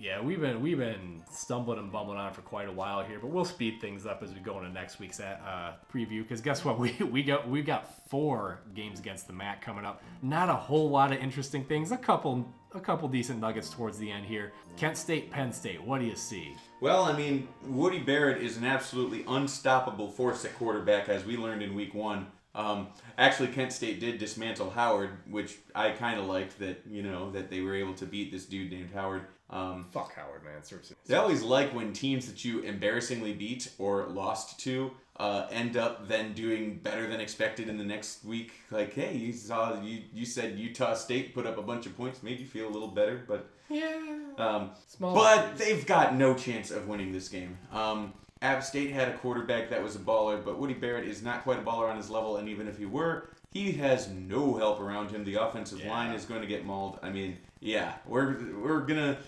Yeah, we've been we've been stumbling and bumbling on for quite a while here, but we'll speed things up as we go into next week's uh, preview. Because guess what, we we got we got four games against the MAC coming up. Not a whole lot of interesting things. A couple a couple decent nuggets towards the end here. Kent State, Penn State. What do you see? Well, I mean, Woody Barrett is an absolutely unstoppable force at quarterback, as we learned in Week One. Um, actually, Kent State did dismantle Howard, which I kind of liked that you know that they were able to beat this dude named Howard. Um, Fuck Howard, man. Seriously. I always like when teams that you embarrassingly beat or lost to uh, end up then doing better than expected in the next week. Like, hey, you saw you you said Utah State put up a bunch of points, made you feel a little better, but Yeah. um, Small. but they've got no chance of winning this game. Um, App State had a quarterback that was a baller, but Woody Barrett is not quite a baller on his level, and even if he were, he has no help around him. The offensive Yeah. line is going to get mauled. I mean, yeah, we're we're gonna.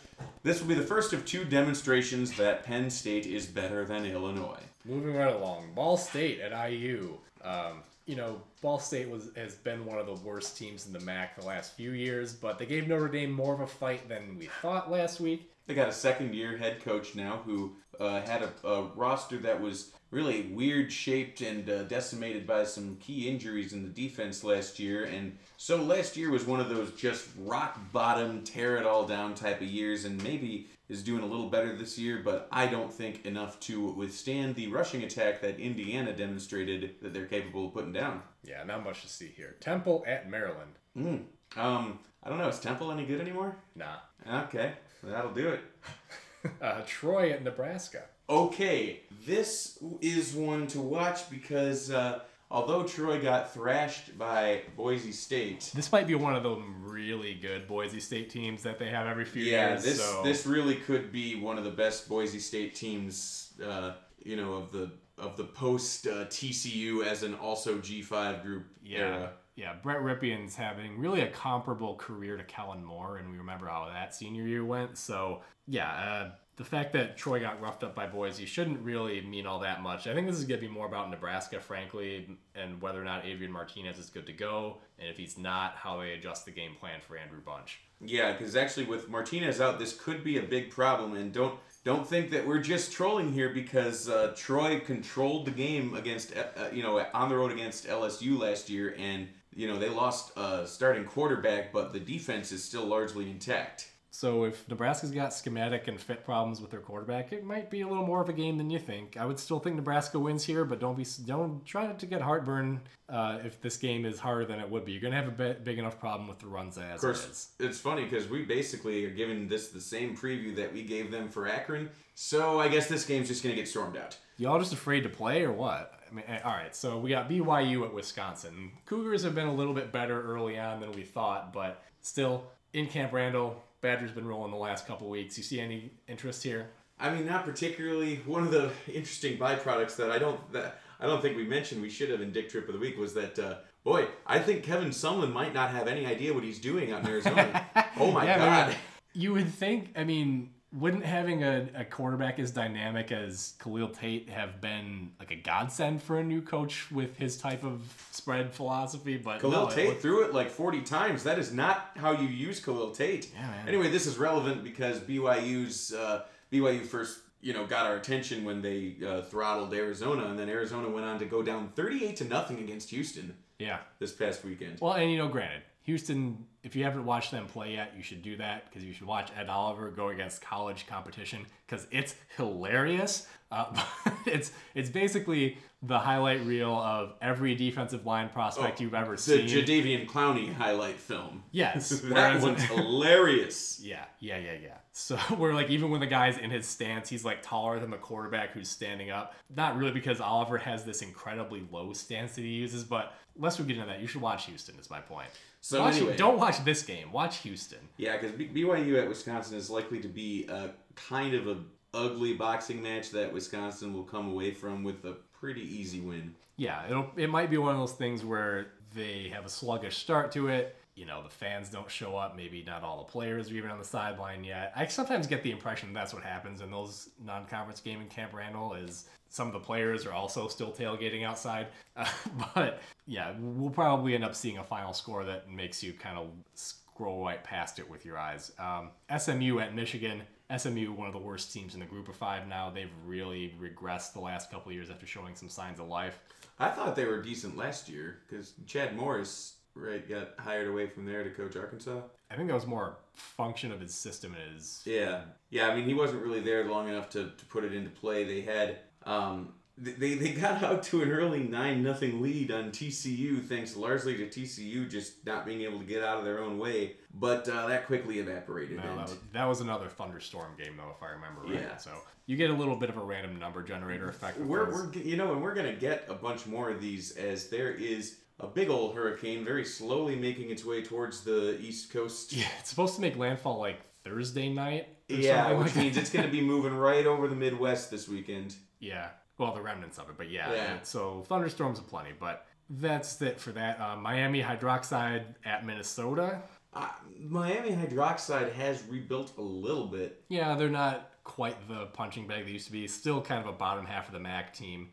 This will be the first of two demonstrations that Penn State is better than Illinois. Moving right along, Ball State at IU. Um, you know, Ball State was has been one of the worst teams in the MAC the last few years, but they gave Notre Dame more of a fight than we thought last week. They got a second year head coach now who uh, had a, a roster that was really weird shaped and uh, decimated by some key injuries in the defense last year. And so last year was one of those just rock bottom, tear it all down type of years, and maybe is doing a little better this year, but I don't think enough to withstand the rushing attack that Indiana demonstrated that they're capable of putting down. Yeah, not much to see here. Temple at Maryland. Mm. Um, I don't know, is Temple any good anymore? Nah. Okay, that'll do it. Uh, Troy at Nebraska. Okay, this is one to watch because uh, although Troy got thrashed by Boise State, This might be one of them really good Boise State teams that they have every few yeah, years. Yeah, this so this really could be one of the best Boise State teams, uh, you know, of the of the post uh, TCU as an also G5 group yeah, era. yeah. Brett Rypien's having really a comparable career to Kellen Moore, and we remember how that senior year went. So yeah, uh, the fact that Troy got roughed up by Boise shouldn't really mean all that much. I think this is going to be more about Nebraska, frankly, and whether or not Adrian Martinez is good to go, and if he's not, how they adjust the game plan for Andrew Bunch. Yeah, because actually with Martinez out, this could be a big problem. And don't don't think that we're just trolling here because uh, Troy controlled the game against uh, uh, you know on the road against LSU last year, and you know they lost a starting quarterback, but the defense is still largely intact. So if Nebraska's got schematic and fit problems with their quarterback, it might be a little more of a game than you think. I would still think Nebraska wins here, but don't be don't try to get heartburn uh, if this game is harder than it would be. You're gonna have a bit, big enough problem with the runs as Of course, it is. it's funny because we basically are giving this the same preview that we gave them for Akron. So I guess this game's just gonna get stormed out. Y'all just afraid to play or what? I mean, eh, all right. So we got BYU at Wisconsin. Cougars have been a little bit better early on than we thought, but still in Camp Randall. Badgers been rolling the last couple weeks. You see any interest here? I mean, not particularly. One of the interesting byproducts that I don't that I don't think we mentioned we should have in Dick Trip of the Week was that uh, boy, I think Kevin Sumlin might not have any idea what he's doing out in Arizona. oh my Yeah, god. man. You would think, I mean, wouldn't having a, a quarterback as dynamic as Khalil Tate have been like a godsend for a new coach with his type of spread philosophy? But Khalil no, it Tate looked- threw it like 40 times. That is not how you use Khalil Tate. Yeah, man. Anyway, this is relevant because BYU's uh, BYU first, you know, got our attention when they uh, throttled Arizona, and then Arizona went on to go down 38 to nothing against Houston yeah. this past weekend. Well, and you know, granted, Houston, if you haven't watched them play yet, you should do that because you should watch Ed Oliver go against college competition because it's hilarious. Uh, it's it's basically the highlight reel of every defensive line prospect you've ever Oh, the seen. Jadeveon Clowney highlight film. yes, that one's hilarious. Yeah, yeah, yeah, yeah. So where like even when the guy's in his stance, he's like taller than the quarterback who's standing up. Not really because Oliver has this incredibly low stance that he uses, but lest we get into that, you should watch Houston. Is my point. So Watch- anyway. don't watch this game. Watch Houston. Yeah, because BYU at Wisconsin is likely to be a kind of a ugly boxing match that Wisconsin will come away from with a pretty easy win. Yeah, it'll it might be one of those things where they have a sluggish start to it, you know the fans don't show up. Maybe not all the players are even on the sideline yet. I sometimes get the impression that's what happens in those non-conference game in Camp Randall. Is some of the players are also still tailgating outside. Uh, but yeah, we'll probably end up seeing a final score that makes you kind of scroll right past it with your eyes. Um, SMU at Michigan. SMU, one of the worst teams in the group of five now. They've really regressed the last couple years after showing some signs of life. I thought they were decent last year because Chad Morris right got hired away from there to coach Arkansas. I think that was more a function of his system and his. Yeah, yeah. I mean, he wasn't really there long enough to, to put it into play. They had um, they, they got out to an early 9 nothing lead on TCU thanks largely to TCU just not being able to get out of their own way. But uh, that quickly evaporated. No, that, was, that was another thunderstorm game though, if I remember right. Yeah. So you get a little bit of a random number generator effect. we're, those. we're you know, and we're gonna get a bunch more of these as there is a big old hurricane very slowly making its way towards the east coast. Yeah, it's supposed to make landfall like Thursday night. Yeah, which like means it's gonna be moving right over the Midwest this weekend. Yeah. Well, the remnants of it, but yeah. Yeah. So thunderstorms aplenty, but that's it for that. Uh, Miami hydroxide at Minnesota. Uh, Miami hydroxide has rebuilt a little bit. Yeah, they're not quite the punching bag they used to be. Still kind of a bottom half of the MAC team.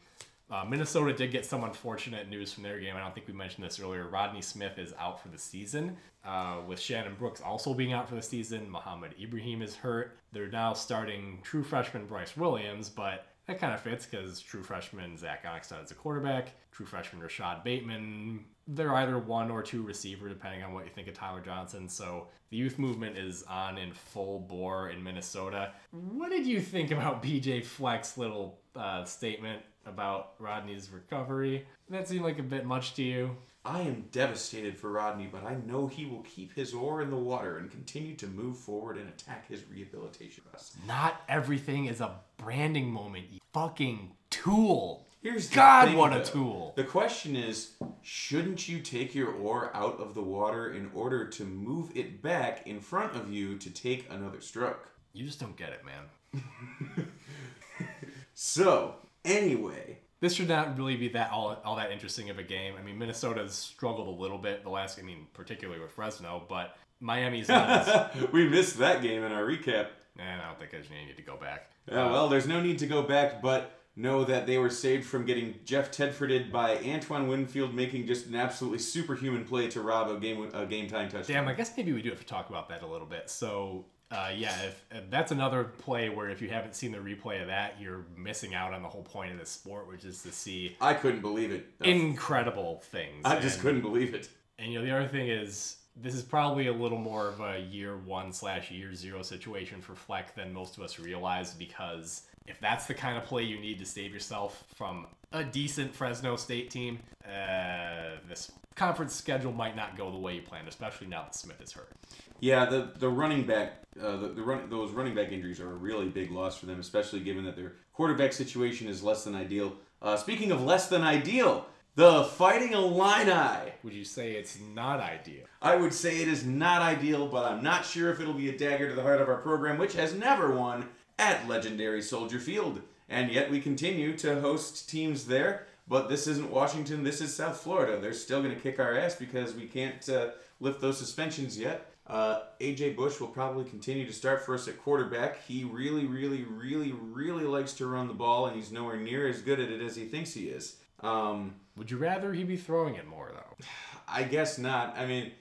Uh, Minnesota did get some unfortunate news from their game. I don't think we mentioned this earlier. Rodney Smith is out for the season, uh, with Shannon Brooks also being out for the season. Mohamed Ibrahim is hurt. They're now starting true freshman Bryce Williams, but that kind of fits because true freshman Zack Annexstad is a quarterback. True freshman Rashod Bateman, they're either one or two receiver, depending on what you think of Tyler Johnson. So the youth movement is on in full bore in Minnesota. What did you think about PJ Fleck's little uh, statement about Rodney's recovery? That seemed like a bit much to you. I am devastated for Rodney, but I know he will keep his oar in the water and continue to move forward and attack his rehabilitation. Not everything is a branding moment, you fucking tool. Here's the God, what a though. tool. The question is, shouldn't you take your oar out of the water in order to move it back in front of you to take another stroke? You just don't get it, man. So, anyway, This should not really be that all, all that interesting of a game. I mean, Minnesota's struggled a little bit the last, I mean, particularly with Fresno, but Miami's not as, we missed that game in our recap. and I don't think there's any need to go back. Uh, well, there's no need to go back, but know that they were saved from getting Jeff Tedforded by Antoine Winfield making just an absolutely superhuman play to rob a game a game time touchdown. Damn, I guess maybe we do have to talk about that a little bit. So, uh, yeah, if, if that's another play where if you haven't seen the replay of that, you're missing out on the whole point of the sport, which is to see I couldn't believe it. incredible things. I just And- couldn't believe it. And you know, the other thing is, this is probably a little more of a year one slash year zero situation for Fleck than most of us realize because if that's the kind of play you need to save yourself from a decent Fresno State team, uh, this conference schedule might not go the way you planned, especially now that Smith is hurt. Yeah, the the running back, uh, the, the run, those running back injuries are a really big loss for them, especially given that their quarterback situation is less than ideal. Uh, speaking of less than ideal, the Fighting Illini. Would you say it's not ideal? I would say it is not ideal, but I'm not sure if it'll be a dagger to the heart of our program, which has never won at legendary Soldier Field. And yet we continue to host teams there. But this isn't Washington, this is South Florida. They're still going to kick our ass because we can't uh, lift those suspensions yet. Uh, AJ Bush will probably continue to start for us at quarterback. He really, really, really, really likes to run the ball, and he's nowhere near as good at it as he thinks he is. Um, Would you rather he be throwing it more though? I guess not. I mean,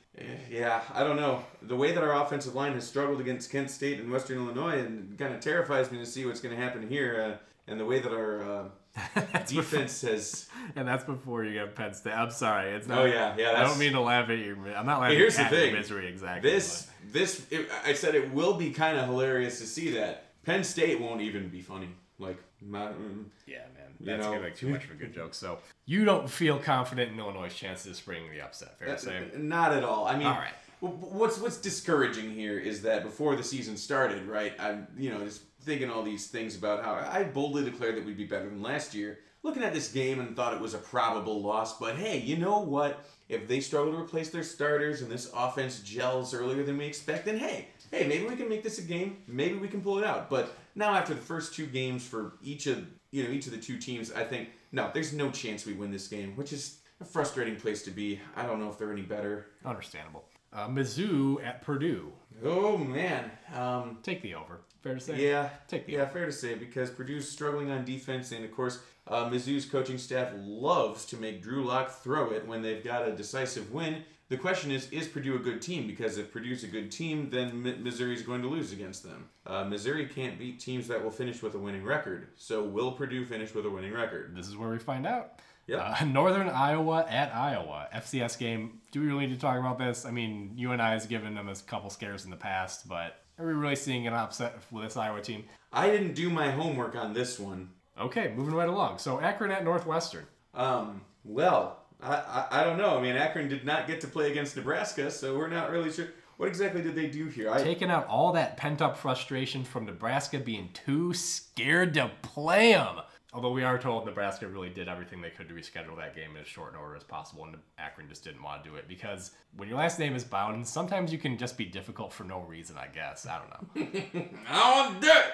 yeah, I don't know. The way that our offensive line has struggled against Kent State and Western Illinois, and kind of terrifies me to see what's going to happen here. Uh, and the way that our uh, defense has. And that's before you get Penn State. I'm sorry. It's not. Oh, yeah, yeah, I don't mean to laugh at your. I'm not laughing here's the thing. your misery exactly. This, this, it, I said it will be kind of hilarious to see that. Penn State won't even be funny. Like, not, mm, Yeah, man. You That's know- gonna too much of a good joke. So you don't feel confident in Illinois' chances of springing the upset. Fair to say. Not at all. I mean, All right. what's what's discouraging here is that before the season started, right? I'm you know just thinking all these things about how I boldly declared that we'd be better than last year. Looking at this game and thought it was a probable loss, but hey, you know what? If they struggle to replace their starters and this offense gels earlier than we expect, then hey, hey, maybe we can make this a game. Maybe we can pull it out. But now after the first two games for each of you know each of the two teams, I think no, there's no chance we win this game, which is a frustrating place to be. I don't know if they're any better. Understandable. Uh, Mizzou at Purdue. Oh man. Um, Take the over. Fair to say. yeah. Take the Yeah, over. fair to say because Purdue's struggling on defense, and of course, uh, Mizzou's coaching staff loves to make Drew Lock throw it when they've got a decisive win. The question is, is Purdue a good team? Because if Purdue's a good team, then Mi- Missouri's going to lose against them. Uh, Missouri can't beat teams that will finish with a winning record. So will Purdue finish with a winning record? This is where we find out. Yep. Uh, Northern Iowa at Iowa. FCS game. Do we really need to talk about this? I mean, UNI has given them a couple scares in the past, but are we really seeing an upset with this Iowa team? I didn't do my homework on this one. Okay, moving right along. So Akron at Northwestern. Um, well, I, I, I don't know. I mean, Akron did not get to play against Nebraska, so we're not really sure. What exactly did they do here? I, Taking out all that pent up frustration from Nebraska being too scared to play them. Although we are told Nebraska really did everything they could to reschedule that game in as short an order as possible, and Akron just didn't want to do it because when your last name is Bowden, sometimes you can just be difficult for no reason, I guess. I don't know. I don't want to do it.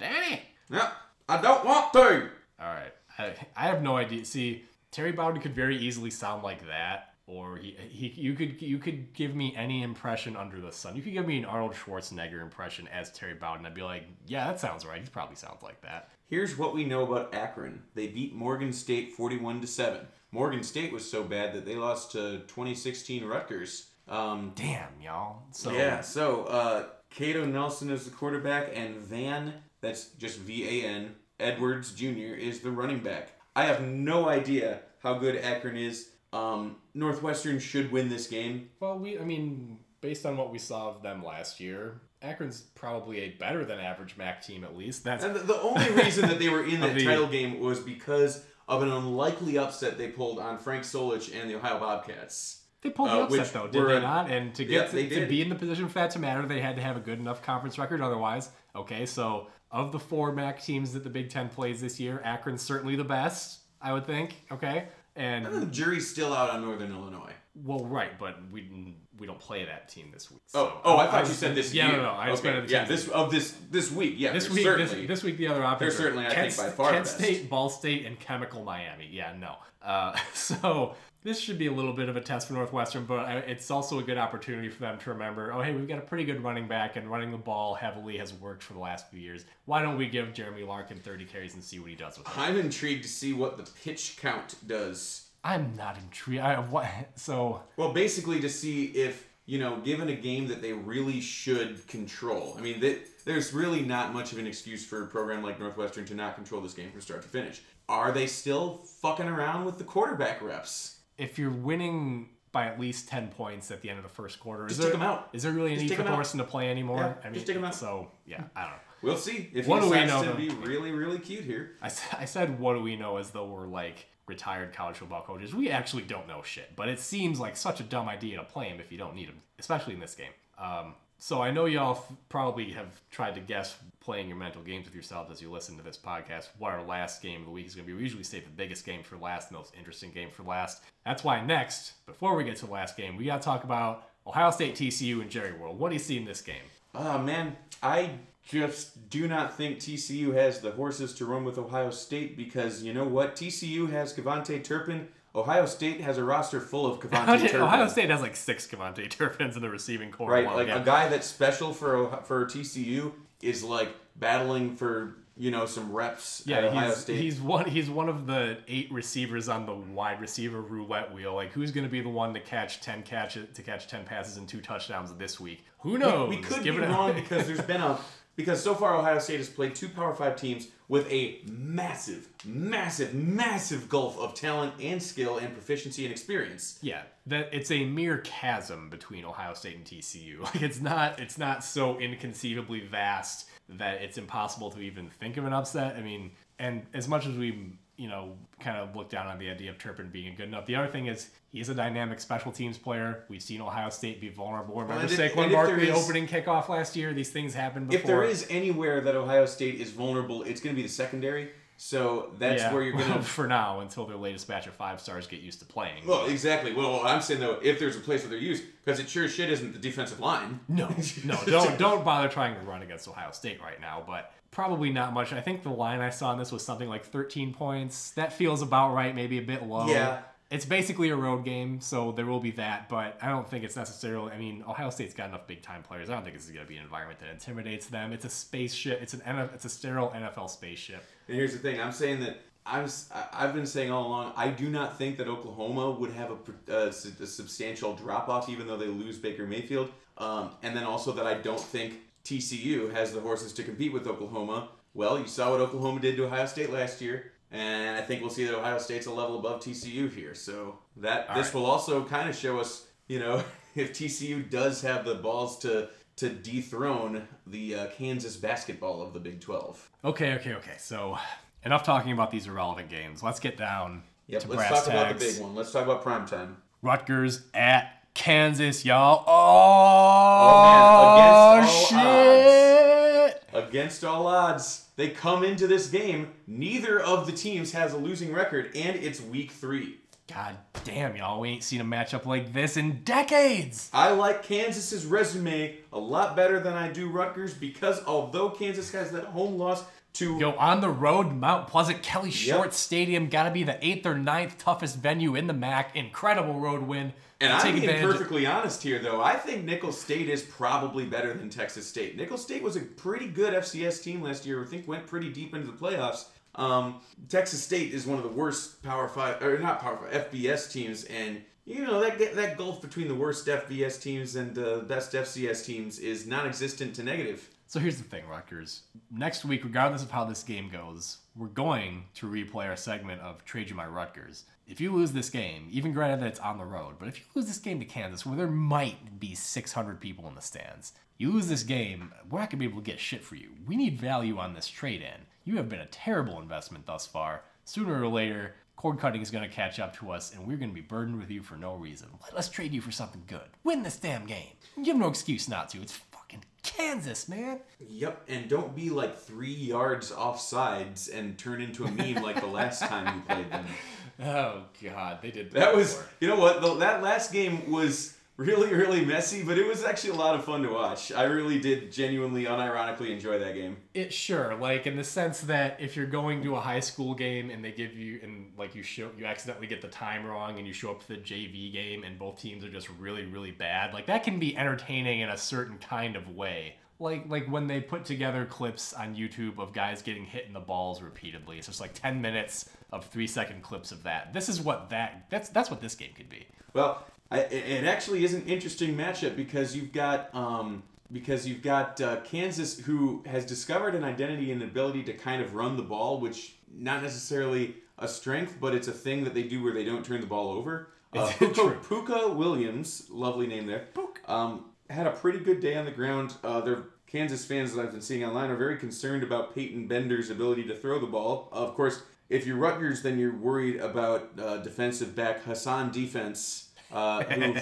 Danny! No, I don't want to. All right. I, I have no idea. See, Terry Bowden could very easily sound like that, or he, he you could you could give me any impression under the sun. You could give me an Arnold Schwarzenegger impression as Terry Bowden. I'd be like, yeah, that sounds right. He probably sounds like that. Here's what we know about Akron. They beat Morgan State 41 to 7. Morgan State was so bad that they lost to 2016 Rutgers. Um, Damn, y'all. So yeah, so uh, Kato Nelson is the quarterback, and Van, that's just V A N, Edwards Jr., is the running back. I have no idea how good Akron is. Um, Northwestern should win this game. Well, we I mean, based on what we saw of them last year, Akron's probably a better than average MAC team at least. That's And the, the only reason that they were in that the- title game was because of an unlikely upset they pulled on Frank Solich and the Ohio Bobcats. They pulled the Uh, upset which though, did they a- not? And to get they to, to be in the position for that to matter, they had to have a good enough conference record. Otherwise, okay. So of the four MAC teams that the Big Ten plays this year, Akron's certainly the best, I would think. Okay, The and jury's still out on Northern Illinois. well, right, but we we don't play that team this week. Oh, so- oh, I thought you said this Yeah, year. no, no, I just okay. the yeah, this of this this week. Yeah, this week, this, certainly. this week, the other options They're certainly, I Kent, think, by far the Kent best. State, Ball State, and Chemical Miami. Yeah, no. Uh, so this should be a little bit of a test for Northwestern, but it's also a good opportunity for them to remember. Oh, hey, we've got a pretty good running back, and running the ball heavily has worked for the last few years. Why don't we give Jeremy Larkin 30 carries and see what he does with it? I'm intrigued to see what the pitch count does. I'm not intrigued. I, what? So Well, basically to see if you know, given a game that they really should control. I mean, th there's really not much of an excuse for a program like Northwestern to not control this game from start to finish. Are they still fucking around with the quarterback reps? If you're winning by at least 10 points at the end of the first quarter, Just is there, take 'em out. Is there really a Just need for out. Thorson to play anymore? Yeah, I mean, just take 'em out. So yeah, I don't know. We'll see if What he do we know, to be really, really cute here. I, I said, what do we know as though we're like retired college football coaches. We actually don't know shit, but it seems like such a dumb idea to play him if you don't need him, especially in this game. Um, so I know y'all f- probably have tried to guess playing your mental games with yourselves as you listen to this podcast what our last game of the week is going to be. We usually save the biggest game for last, the most interesting game for last. That's why next, before we get to the last game, we got to talk about Ohio State, TCU, and Jerry World. What do you see in this game? Oh man, I just do not think TCU has the horses to run with Ohio State because you know what? TCU has KaVontae Turpin. Ohio State has a roster full of KaVontae Turpin. Ohio State has like six KaVontae Turpins in the receiving core. right? alone, Like yeah. a guy that's special for for TCU is like battling for you know some reps at Yeah, Ohio he's, State. he's one. He's one of the eight receivers on the wide receiver roulette wheel. Like, who's going to be the one to catch ten catches to catch ten passes and two touchdowns this week? Who knows? We could Give be wrong because there's been a because so far Ohio State has played two Power Five teams with a massive, massive, massive gulf of talent and skill and proficiency and experience. yeah, that it's a mere chasm between Ohio State and TCU. Like, it's not. It's not so inconceivably vast that it's impossible to even think of an upset. I mean, and as much as we. You know, kind of look down on the idea of Turpin being good enough. The other thing is he's a dynamic special teams player. We've seen Ohio State be vulnerable. Remember and Saquon Barkley is- opening kickoff last year? These things happen before. If there is anywhere that Ohio State is vulnerable, it's going to be the secondary. So that's Yeah, where you're going to. for now until their latest batch of five stars get used to playing. Well, exactly. Well, I'm saying though, if there's a place where they're used, because it sure as shit isn't the defensive line. no, no, don't don't bother trying to run against Ohio State right now. But probably not much. I think the line I saw on this was something like 13 points. That feels about right. Maybe a bit low. Yeah. It's basically a road game, so there will be that, but I don't think it's necessarily. I mean, Ohio State's got enough big time players. I don't think this is going to be an environment that intimidates them. It's a spaceship. It's an NF, it's a sterile NFL spaceship. And here's the thing: I'm saying that I'm s- I- I've been saying all along. I do not think that Oklahoma would have a, uh, a substantial drop off, even though they lose Baker Mayfield. Um, and then also that I don't think TCU has the horses to compete with Oklahoma. Well, you saw what Oklahoma did to Ohio State last year, and I think we'll see that Ohio State's a level above TCU here. So that All this right. will also kind of show us, you know, if TCU does have the balls to to dethrone the uh, Kansas basketball of the Big Twelve. Okay, okay, okay. So enough talking about these irrelevant games. Let's get down Yep, to let's brass talk about the big one. Let's talk about prime time. Rutgers at Kansas, y'all. Oh, Oh, man, against all shit. Against all odds, they come into this game. Neither of the teams has a losing record, and it's week three. God damn, y'all. We ain't seen a matchup like this in decades. I like Kansas's resume a lot better than I do Rutgers because although Kansas has that home loss to Yo, on the road, Mount Pleasant, Kelly Short Yep. Stadium, gotta be the eighth or ninth toughest venue in the MAC. Incredible road win. And I'm being advantage- perfectly honest here, though. I think Nicholls State is probably better than Texas State. Nicholls State was a pretty good FCS team last year. I think went pretty deep into the playoffs. Um, Texas State is one of the worst Power Five, or not Power Five, FBS teams, and you know that that gulf between the worst FBS teams and the best FCS teams is non-existent to negative. So here's the thing, Rutgers. Next week, regardless of how this game goes, we're going to replay our segment of Trade You My Rutgers. If you lose this game, even granted that it's on the road, but if you lose this game to Kansas, where there might be 600 people in the stands, you lose this game, we're not going to be able to get shit for you. We need value on this trade in. You have been a terrible investment thus far. Sooner or later, cord cutting is going to catch up to us, and we're going to be burdened with you for no reason. Let us trade you for something good. Win this damn game. You have no excuse not to. It's fucking Kansas, man. Yep, and don't be like three yards off sides and turn into a meme like the last time you played them. Oh God, they did That was, you know what? The, that last game was really, really messy, but it was actually a lot of fun to watch. I really did genuinely, unironically enjoy that game. it. Sure, like in the sense that if you're going to a high school game and they give you and like you show you accidentally get the time wrong and you show up to the JV game and both teams are just really, really bad, like that can be entertaining in a certain kind of way. Like like when they put together clips on YouTube of guys getting hit in the balls repeatedly. It's just like ten minutes of three second clips of that. This is what that that's that's what this game could be. Well, I, it it actually is an interesting matchup because you've got um, because you've got uh, Kansas who has discovered an identity and ability to kind of run the ball, which not necessarily a strength, but it's a thing that they do where they don't turn the ball over. Uh, Pooka, Pooka Williams, lovely name there. Um, had a pretty good day on the ground. Uh, their Kansas fans that I've been seeing online are very concerned about Peyton Bender's ability to throw the ball. of course, if you're Rutgers, then you're worried about uh, defensive back Hasan Defense, uh, who,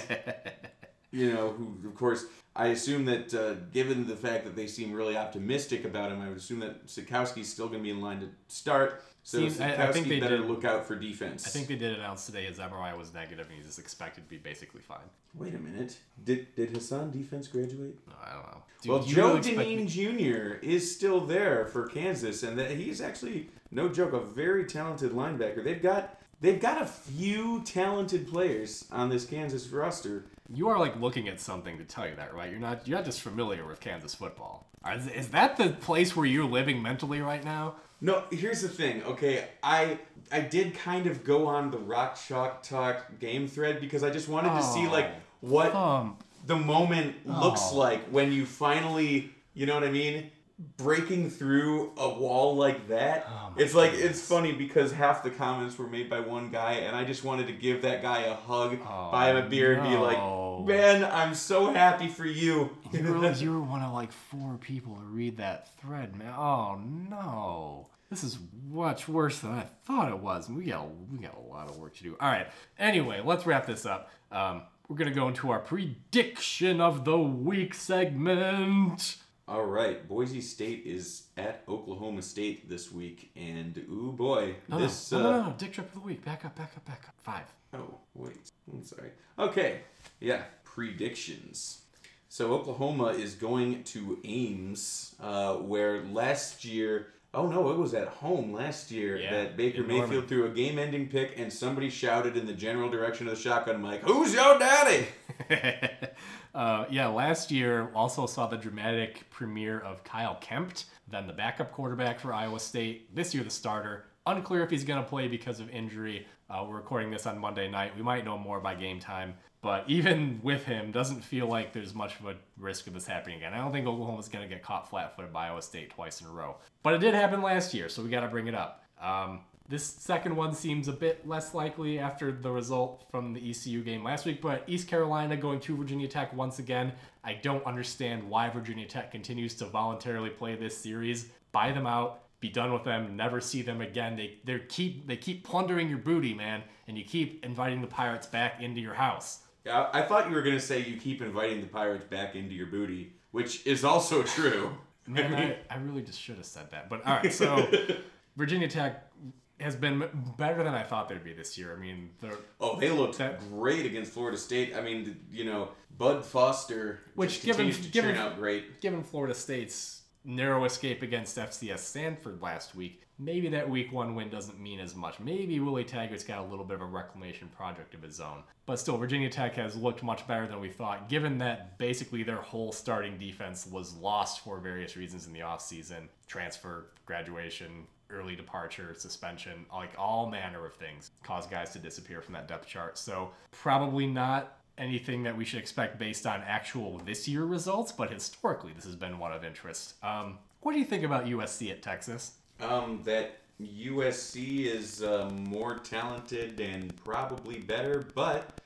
you know, who of course I assume that uh, given the fact that they seem really optimistic about him, I would assume that Sitkowski's still going to be in line to start. So Seems- I- I think Sitkowski they better did- look out for defense. I think they did announce today his MRI was negative and he's just expected to be basically fine. Wait a minute. Did did Hasan Defense graduate? No, I don't know. well, you Joe really Dineen me- Jr. is still there for Kansas, and that he's actually no joke, a very talented linebacker. They've got they've got a few talented players on this Kansas roster. You are like looking at something to tell you that, right? You're not you're not just familiar with Kansas football. Is, is that the place where you're living mentally right now? No, here's the thing. Okay, I I did kind of go on the Rock Chalk Talk game thread because I just wanted to see Oh, like what Um, the moment looks Oh. like when you finally, you know what I mean, breaking through a wall like that. Oh it's like it's funny because half the comments were made by one guy, and I just wanted to give that guy a hug, Oh, buy him a beer, and be like, "Man, I'm so happy for you." you realize you were one of like four people to read that thread, man. Oh no. This is much worse than I thought it was. We got we got a lot of work to do. All right. Anyway, let's wrap this up. Um, we're gonna go into our prediction of the week segment. All right, Boise State is at Oklahoma State this week, and ooh boy, No, this. no, no, uh, no, no, Dick trip of the week. Back up, back up, back up. Five. Oh, wait. I'm sorry. Okay. Yeah. Predictions. So Oklahoma is going to Ames, uh, where last year Oh no, it was at home last year Yeah, that Baker in Norman. Mayfield threw a game-ending pick, and somebody shouted in the general direction of the shotgun mic, "Who's your daddy?" uh, yeah, last year also saw the dramatic premiere of Kyle Kempt, then the backup quarterback for Iowa State. This year, the starter. Unclear if he's going to play because of injury. Uh, we're recording this on Monday night. We might know more by game time. But even with him, doesn't feel like there's much of a risk of this happening again. I don't think Oklahoma's going to get caught flat-footed by Iowa State twice in a row. But it did happen last year, so we got to bring it up. Um, this second one seems a bit less likely after the result from the ECU game last week, but East Carolina going to Virginia Tech once again. I don't understand why Virginia Tech continues to voluntarily play this series. Buy them out, be done with them, never see them again. They they keep they keep plundering your booty, man, and you keep inviting the pirates back into your house. Yeah, I thought you were gonna say you keep inviting the pirates back into your booty, which is also true. Man, I mean, I, I really just should have said that. But all right, so Virginia Tech has been better than I thought they'd be this year. I mean, they're oh, they looked That- great against Florida State. I mean, you know, Bud Foster, Which, given- to given- turn out great. given Florida State's narrow escape against FCS Samford last week, maybe that week one win doesn't mean as much. Maybe Willie Taggart's got a little bit of a reclamation project of his own. But still, Virginia Tech has looked much better than we thought, given that basically their whole starting defense was lost for various reasons in the offseason transfer, graduation, early departure, suspension, like all manner of things cause guys to disappear from that depth chart. So, probably not anything that we should expect based on actual this year results, but historically, this has been one of interest. Um, what do you think about USC at Texas? Um, that USC is uh, more talented and probably better, but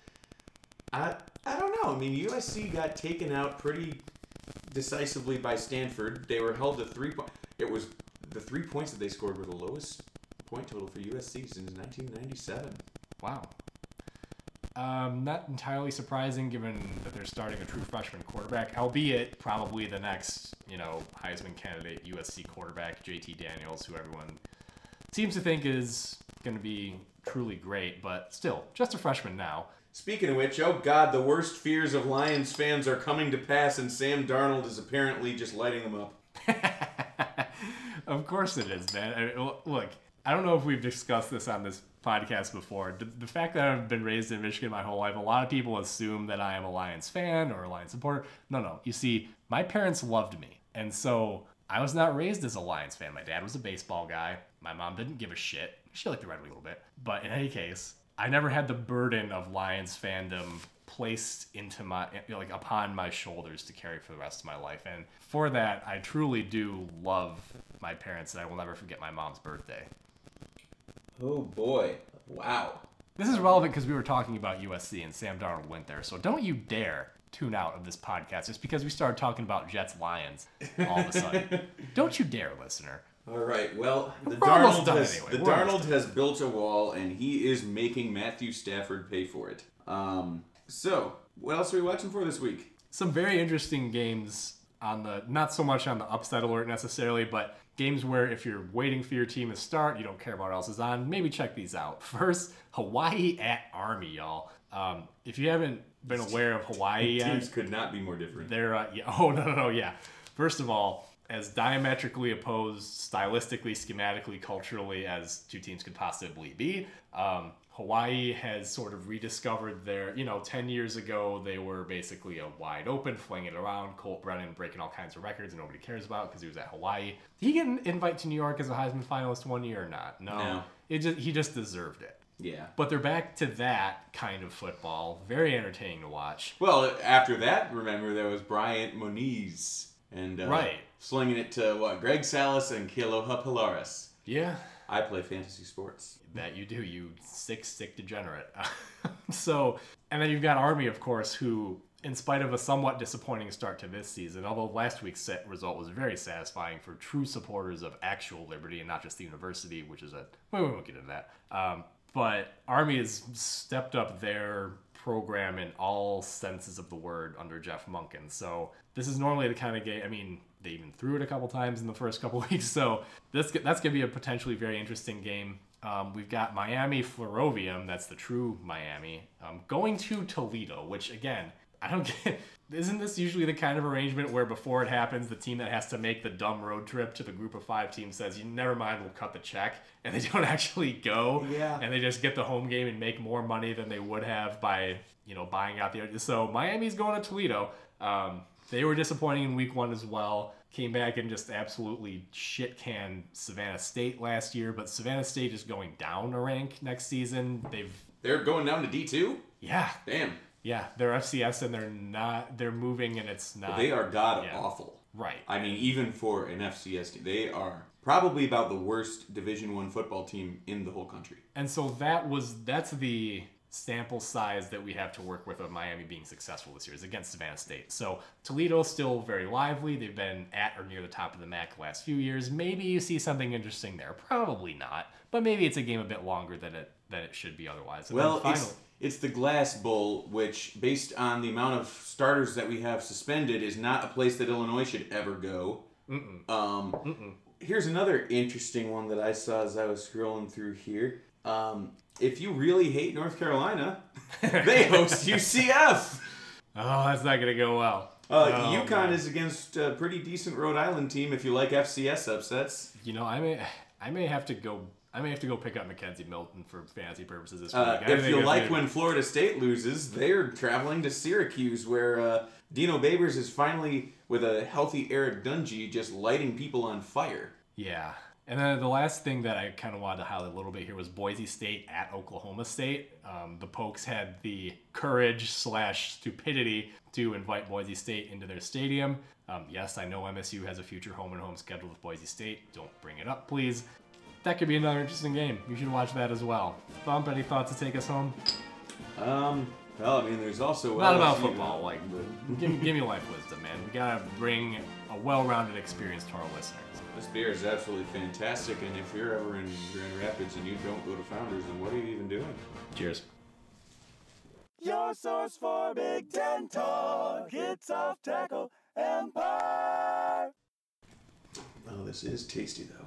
I I don't know. I mean, USC got taken out pretty decisively by Stanford. They were held to three. Po- it was the three points that they scored were the lowest point total for USC since 1997. Wow. Um, not entirely surprising given that they're starting a true freshman quarterback, albeit probably the next, you know, Heisman candidate USC quarterback, JT Daniels, who everyone seems to think is going to be truly great, but still, just a freshman now. Speaking of which, oh God, the worst fears of Lions fans are coming to pass, and Sam Darnold is apparently just lighting them up. Of course it is, man. I mean, look, I don't know if we've discussed this on this podcast before. The, the fact that I've been raised in Michigan my whole life, a lot of people assume that I am a Lions fan or a Lions supporter. No, no. You see, my parents loved me. And so I was not raised as a Lions fan. My dad was a baseball guy. My mom didn't give a shit. She liked the Red Wing a little bit. But in any case, I never had the burden of Lions fandom placed into my like upon my shoulders to carry for the rest of my life and for that i truly do love my parents and i will never forget my mom's birthday Oh boy, wow. this is relevant because we were talking about usc and sam darnold went there so don't you dare tune out of this podcast just because we started talking about jets lions all of a sudden don't you dare listener All right. Well, the We're Darnold has anyway. the Darnold has built a wall, and he is making Matthew Stafford pay for it. Um. So, what else are we watching for this week? some very interesting games on the not so much on the upset alert necessarily, but games where if you're waiting for your team to start, you don't care about what else is on. Maybe check these out. First, Hawaii at Army, y'all. Um, if you haven't been aware of Hawaii yet, Teams could not be more different. they're uh, yeah. Oh no no no yeah. First of all, as diametrically opposed, stylistically, schematically, culturally as two teams could possibly be, um, Hawaii has sort of rediscovered their. You know, ten years ago they were basically a wide open, flinging it around. Colt Brennan breaking all kinds of records and nobody cares about because he was at Hawaii. Did he get an invite to New York as a Heisman finalist one year or not? No. No. It just he just deserved it. Yeah. But they're back to that kind of football. Very entertaining to watch. Well, after that, remember there was Bryant Moniz and uh, Right. slinging it to what Greg Salas and Kealoha Pilares. Yeah, I play fantasy sports. that you do, you sick, sick degenerate. so, and then you've got Army, of course, who, in spite of a somewhat disappointing start to this season, although last week's set result was very satisfying for true supporters of actual liberty and not just the university, which is a we won't get into that. Um, but Army has stepped up their program in all senses of the word under Jeff Monken. So this is normally the kind of game. I mean, they even threw it a couple times in the first couple weeks. So this that's gonna be a potentially very interesting game. Um, we've got Miami Flerovium, that's the true Miami, um, going to Toledo, which again, I don't get. isn't this usually the kind of arrangement where before it happens, the team that has to make the dumb road trip to the group of five team says, "You never mind, we'll cut the check," and they don't actually go, Yeah. and they just get the home game and make more money than they would have by you know buying out the. So Miami's going to Toledo. Um, they were disappointing in week one as well. Came back and just absolutely shit can Savannah State last year, but Savannah State is going down a rank next season. They've They're going down to D two. yeah Damn, yeah they're FCS and they're not they're moving and it's not they are god Yeah. awful. right. I mean, even for an FCS team, they are probably about the worst Division One football team in the whole country. And so that was that's the sample size that we have to work with of Miami being successful this year is against Savannah State. So Toledo's still very lively. They've been at or near the top of the MAC the last few years. Maybe you see something interesting there. Probably not. But maybe it's a game a bit longer than it than it should be otherwise. And Well, finally- it's it's the Glass Bowl, which, based on the amount of starters that we have suspended, is not a place that Illinois should ever go. Um, Here's another interesting one that I saw as I was scrolling through here. Um, if you really hate North Carolina, they host UCF. oh, that's not gonna go well. Uh, Oh, UConn man. is against a pretty decent Rhode Island team if you like FCS upsets. You know, I may I may have to go. I may have to go pick up McKenzie Milton for fantasy purposes this week. Uh, I if you like when Florida State loses, they're traveling to Syracuse, where uh, Dino Babers is finally, with a healthy Eric Dungey, just lighting people on fire. Yeah. And then the last thing that I kind of wanted to highlight a little bit here was Boise State at Oklahoma State. Um, the Pokes had the courage slash stupidity to invite Boise State into their stadium. Um, yes, I know MSU has a future home and home schedule with Boise State. Don't bring it up, please. That could be another interesting game. You should watch that as well. Bump, any thoughts to take us home? Um, well, I mean, there's also Not about LSU, football, like, give, give me life wisdom, man. We gotta bring a well-rounded experience to our listeners. This beer is absolutely fantastic, and if you're ever in Grand Rapids and you don't go to Founders, then what are you even doing? Cheers. Your source for Big Ten talk. It's off tackle empire. Oh, this is tasty though.